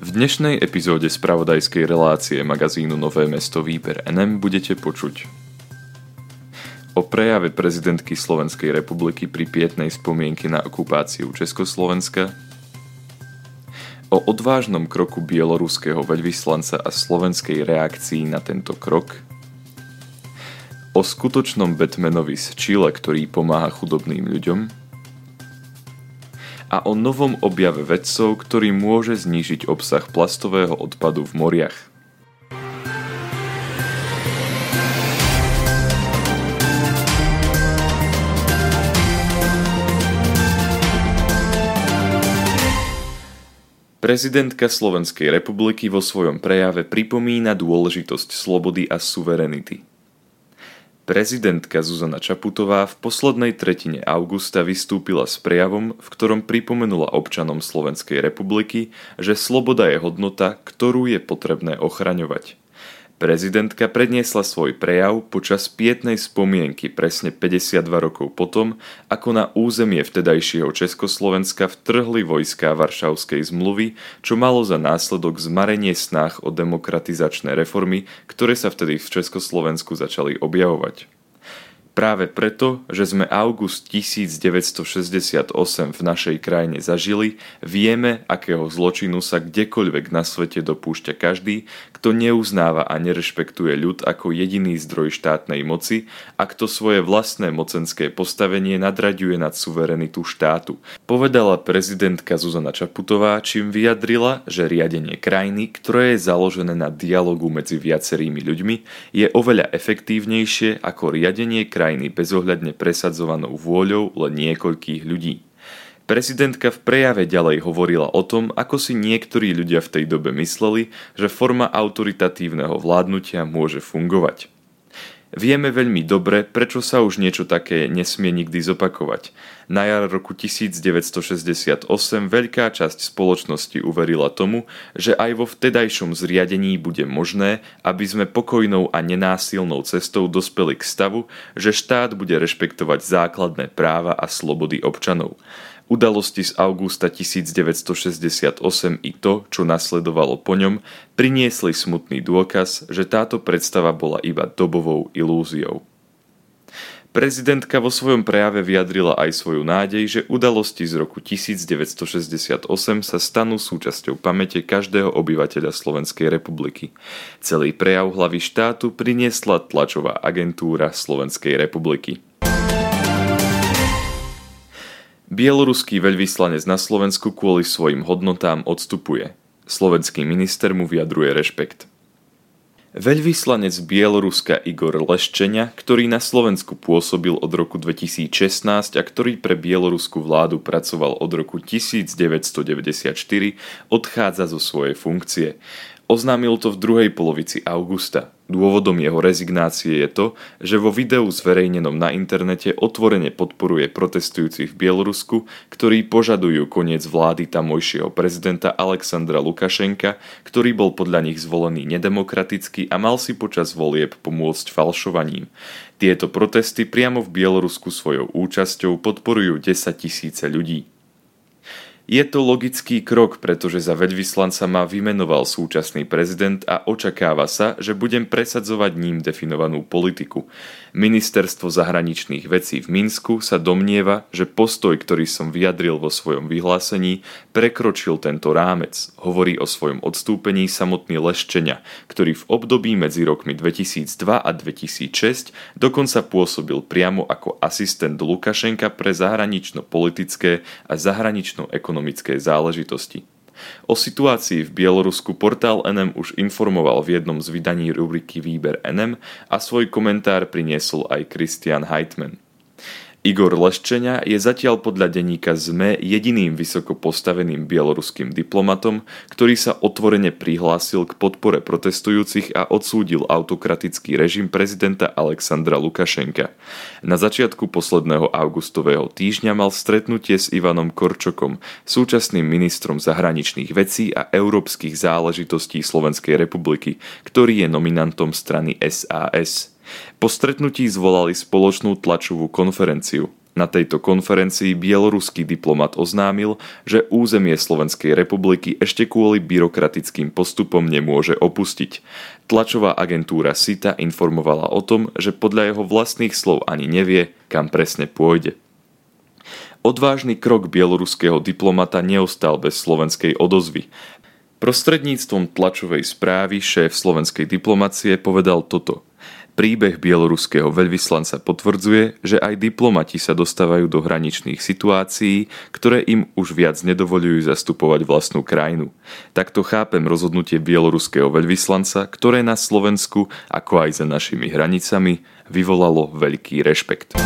V dnešnej epizóde spravodajskej relácie magazínu Nové mesto Výber NM budete počuť o prejave prezidentky Slovenskej republiky pri pietnej spomienke na okupáciu Československa, o odvážnom kroku bieloruského veľvyslanca a slovenskej reakcii na tento krok, o skutočnom Batmanovi z Chile, ktorý pomáha chudobným ľuďom, a o novom objave vedcov, ktorý môže znížiť obsah plastového odpadu v moriach. Prezidentka Slovenskej republiky vo svojom prejave pripomína dôležitosť slobody a suverenity – Prezidentka Zuzana Čaputová v poslednej tretine augusta vystúpila s prejavom, v ktorom pripomenula občanom Slovenskej republiky, že sloboda je hodnota, ktorú je potrebné ochraňovať. Prezidentka predniesla svoj prejav počas pietnej spomienky presne 52 rokov potom, ako na územie vtedajšieho Československa vtrhli vojská Varšavskej zmluvy, čo malo za následok zmarenie snách o demokratizačné reformy, ktoré sa vtedy v Československu začali objavovať. Práve preto, že sme august 1968 v našej krajine zažili, vieme, akého zločinu sa kdekoľvek na svete dopúšťa každý, kto neuznáva a nerešpektuje ľud ako jediný zdroj štátnej moci a kto svoje vlastné mocenské postavenie nadraďuje nad suverenitu štátu. Povedala prezidentka Zuzana Čaputová, čím vyjadrila, že riadenie krajiny, ktoré je založené na dialogu medzi viacerými ľuďmi, je oveľa efektívnejšie ako riadenie krajiny krajiny bezohľadne presadzovanou vôľou len niekoľkých ľudí. Prezidentka v prejave ďalej hovorila o tom, ako si niektorí ľudia v tej dobe mysleli, že forma autoritatívneho vládnutia môže fungovať. Vieme veľmi dobre, prečo sa už niečo také nesmie nikdy zopakovať. Na jar roku 1968 veľká časť spoločnosti uverila tomu, že aj vo vtedajšom zriadení bude možné, aby sme pokojnou a nenásilnou cestou dospeli k stavu, že štát bude rešpektovať základné práva a slobody občanov. Udalosti z augusta 1968 i to, čo nasledovalo po ňom, priniesli smutný dôkaz, že táto predstava bola iba dobovou ilúziou. Prezidentka vo svojom prejave vyjadrila aj svoju nádej, že udalosti z roku 1968 sa stanú súčasťou pamäte každého obyvateľa Slovenskej republiky. Celý prejav hlavy štátu priniesla tlačová agentúra Slovenskej republiky. Bieloruský veľvyslanec na Slovensku kvôli svojim hodnotám odstupuje. Slovenský minister mu vyjadruje rešpekt. Veľvyslanec Bieloruska Igor Leščenia, ktorý na Slovensku pôsobil od roku 2016 a ktorý pre bieloruskú vládu pracoval od roku 1994, odchádza zo svojej funkcie. Oznámil to v druhej polovici augusta. Dôvodom jeho rezignácie je to, že vo videu zverejnenom na internete otvorene podporuje protestujúcich v Bielorusku, ktorí požadujú koniec vlády tamojšieho prezidenta Alexandra Lukašenka, ktorý bol podľa nich zvolený nedemokraticky a mal si počas volieb pomôcť falšovaním. Tieto protesty priamo v Bielorusku svojou účasťou podporujú 10 tisíce ľudí. Je to logický krok, pretože za veľvyslanca ma vymenoval súčasný prezident a očakáva sa, že budem presadzovať ním definovanú politiku. Ministerstvo zahraničných vecí v Minsku sa domnieva, že postoj, ktorý som vyjadril vo svojom vyhlásení, prekročil tento rámec. Hovorí o svojom odstúpení samotný Leščenia, ktorý v období medzi rokmi 2002 a 2006 dokonca pôsobil priamo ako asistent Lukašenka pre zahranično-politické a zahranično-ekonomické ekonomické záležitosti. O situácii v Bielorusku portál NM už informoval v jednom z vydaní rubriky Výber NM a svoj komentár priniesol aj Christian Heitman. Igor Leščenia je zatiaľ podľa denníka ZME jediným vysoko postaveným bieloruským diplomatom, ktorý sa otvorene prihlásil k podpore protestujúcich a odsúdil autokratický režim prezidenta Alexandra Lukašenka. Na začiatku posledného augustového týždňa mal stretnutie s Ivanom Korčokom, súčasným ministrom zahraničných vecí a európskych záležitostí Slovenskej republiky, ktorý je nominantom strany SAS. Po stretnutí zvolali spoločnú tlačovú konferenciu. Na tejto konferencii bieloruský diplomat oznámil, že územie Slovenskej republiky ešte kvôli byrokratickým postupom nemôže opustiť. Tlačová agentúra SITA informovala o tom, že podľa jeho vlastných slov ani nevie, kam presne pôjde. Odvážny krok bieloruského diplomata neostal bez slovenskej odozvy. Prostredníctvom tlačovej správy šéf slovenskej diplomacie povedal toto – Príbeh bieloruského veľvyslanca potvrdzuje, že aj diplomati sa dostávajú do hraničných situácií, ktoré im už viac nedovolujú zastupovať vlastnú krajinu. Takto chápem rozhodnutie bieloruského veľvyslanca, ktoré na Slovensku, ako aj za našimi hranicami, vyvolalo veľký rešpekt.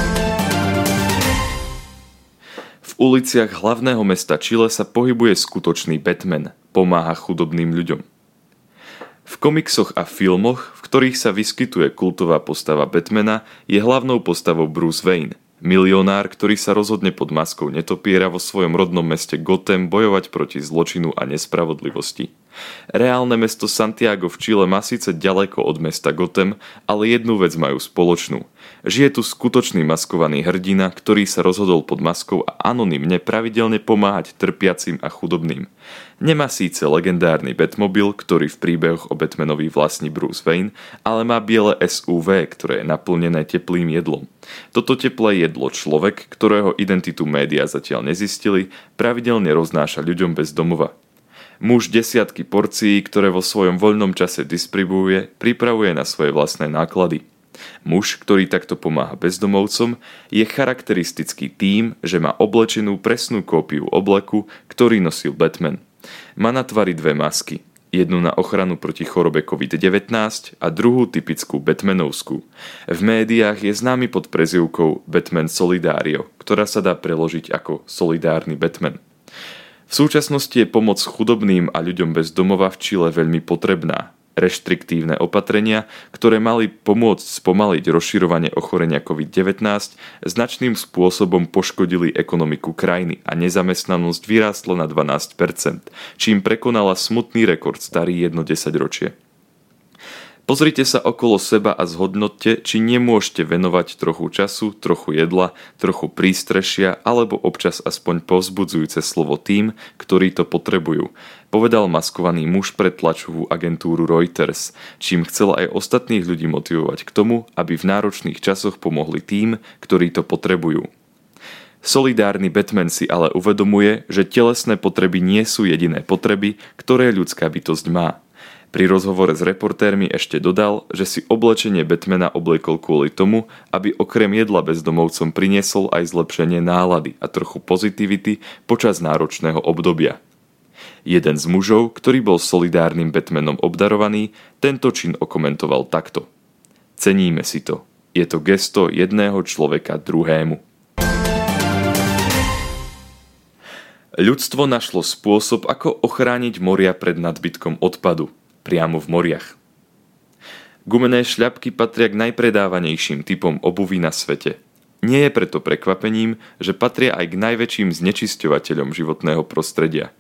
V uliciach hlavného mesta Chile sa pohybuje skutočný Batman, pomáha chudobným ľuďom. V komiksoch a filmoch, v ktorých sa vyskytuje kultová postava Batmana, je hlavnou postavou Bruce Wayne, milionár, ktorý sa rozhodne pod maskou netopiera vo svojom rodnom meste Gotham bojovať proti zločinu a nespravodlivosti. Reálne mesto Santiago v Čile má síce ďaleko od mesta Gotham, ale jednu vec majú spoločnú. Žije tu skutočný maskovaný hrdina, ktorý sa rozhodol pod maskou a anonymne pravidelne pomáhať trpiacim a chudobným. Nemá síce legendárny Batmobil, ktorý v príbehoch o Batmanovi vlastní Bruce Wayne, ale má biele SUV, ktoré je naplnené teplým jedlom. Toto teplé jedlo človek, ktorého identitu médiá zatiaľ nezistili, pravidelne roznáša ľuďom bez domova. Muž desiatky porcií, ktoré vo svojom voľnom čase distribuuje, pripravuje na svoje vlastné náklady. Muž, ktorý takto pomáha bezdomovcom, je charakteristický tým, že má oblečenú presnú kópiu obleku, ktorý nosil Batman. Má na tvari dve masky, jednu na ochranu proti chorobe COVID-19 a druhú typickú Batmanovskú. V médiách je známy pod prezivkou Batman Solidario, ktorá sa dá preložiť ako solidárny Batman. V súčasnosti je pomoc chudobným a ľuďom bez domova v Čile veľmi potrebná. Reštriktívne opatrenia, ktoré mali pomôcť spomaliť rozširovanie ochorenia COVID-19, značným spôsobom poškodili ekonomiku krajiny a nezamestnanosť vyrástla na 12%, čím prekonala smutný rekord starý jedno desaťročie. Pozrite sa okolo seba a zhodnotte, či nemôžete venovať trochu času, trochu jedla, trochu prístrešia alebo občas aspoň povzbudzujúce slovo tým, ktorí to potrebujú, povedal maskovaný muž pre tlačovú agentúru Reuters, čím chcel aj ostatných ľudí motivovať k tomu, aby v náročných časoch pomohli tým, ktorí to potrebujú. Solidárny Batman si ale uvedomuje, že telesné potreby nie sú jediné potreby, ktoré ľudská bytosť má. Pri rozhovore s reportérmi ešte dodal, že si oblečenie Batmana obliekol kvôli tomu, aby okrem jedla bezdomovcom priniesol aj zlepšenie nálady a trochu pozitivity počas náročného obdobia. Jeden z mužov, ktorý bol solidárnym Batmanom obdarovaný, tento čin okomentoval takto. Ceníme si to. Je to gesto jedného človeka druhému. Ľudstvo našlo spôsob, ako ochrániť moria pred nadbytkom odpadu – priamo v moriach. Gumené šľapky patria k najpredávanejším typom obuvy na svete. Nie je preto prekvapením, že patria aj k najväčším znečisťovateľom životného prostredia.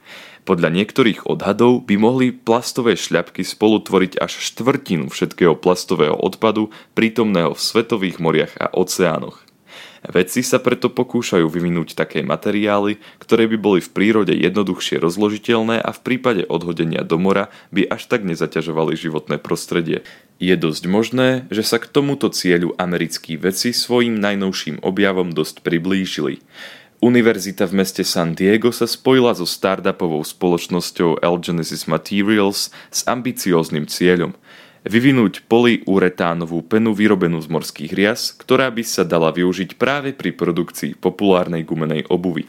Podľa niektorých odhadov by mohli plastové šľapky spolu tvoriť až štvrtinu všetkého plastového odpadu prítomného v svetových moriach a oceánoch. Vedci sa preto pokúšajú vyvinúť také materiály, ktoré by boli v prírode jednoduchšie rozložiteľné a v prípade odhodenia do mora by až tak nezaťažovali životné prostredie. Je dosť možné, že sa k tomuto cieľu americkí vedci svojim najnovším objavom dosť priblížili. Univerzita v meste San Diego sa spojila so startupovou spoločnosťou L Genesis Materials s ambicióznym cieľom – vyvinúť poliuretánovú penu vyrobenú z morských rias, ktorá by sa dala využiť práve pri produkcii populárnej gumenej obuvy.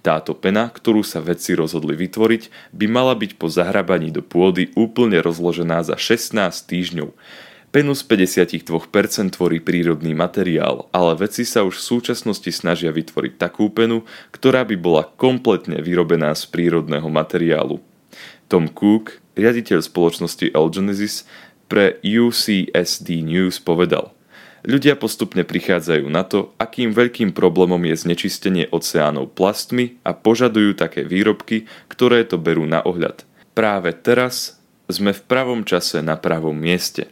Táto pena, ktorú sa vedci rozhodli vytvoriť, by mala byť po zahrabaní do pôdy úplne rozložená za 16 týždňov. Penu z 52% tvorí prírodný materiál, ale vedci sa už v súčasnosti snažia vytvoriť takú penu, ktorá by bola kompletne vyrobená z prírodného materiálu. Tom Cook, riaditeľ spoločnosti L Genesis, pre UCSD News povedal Ľudia postupne prichádzajú na to, akým veľkým problémom je znečistenie oceánov plastmi a požadujú také výrobky, ktoré to berú na ohľad. Práve teraz sme v pravom čase na pravom mieste.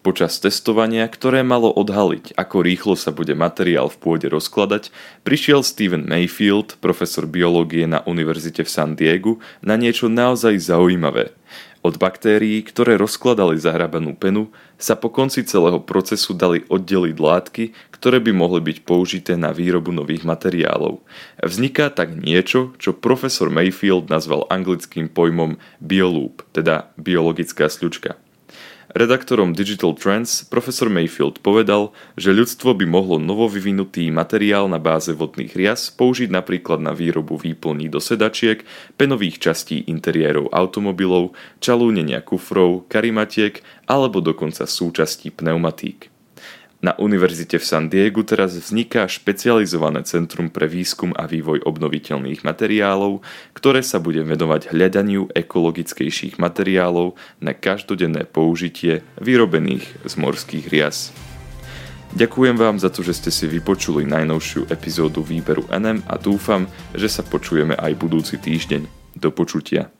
Počas testovania, ktoré malo odhaliť, ako rýchlo sa bude materiál v pôde rozkladať, prišiel Steven Mayfield, profesor biológie na Univerzite v San Diegu, na niečo naozaj zaujímavé. Od baktérií, ktoré rozkladali zahrabanú penu, sa po konci celého procesu dali oddeliť látky, ktoré by mohli byť použité na výrobu nových materiálov. Vzniká tak niečo, čo profesor Mayfield nazval anglickým pojmom bioloop, teda biologická sľučka. Redaktorom Digital Trends profesor Mayfield povedal, že ľudstvo by mohlo novovyvinutý materiál na báze vodných rias použiť napríklad na výrobu výplní do sedačiek, penových častí interiérov automobilov, čalúnenia kufrov, karimatiek alebo dokonca súčastí pneumatík. Na univerzite v San Diegu teraz vzniká špecializované centrum pre výskum a vývoj obnoviteľných materiálov, ktoré sa bude venovať hľadaniu ekologickejších materiálov na každodenné použitie vyrobených z morských rias. Ďakujem vám za to, že ste si vypočuli najnovšiu epizódu výberu NM a dúfam, že sa počujeme aj budúci týždeň. Do počutia.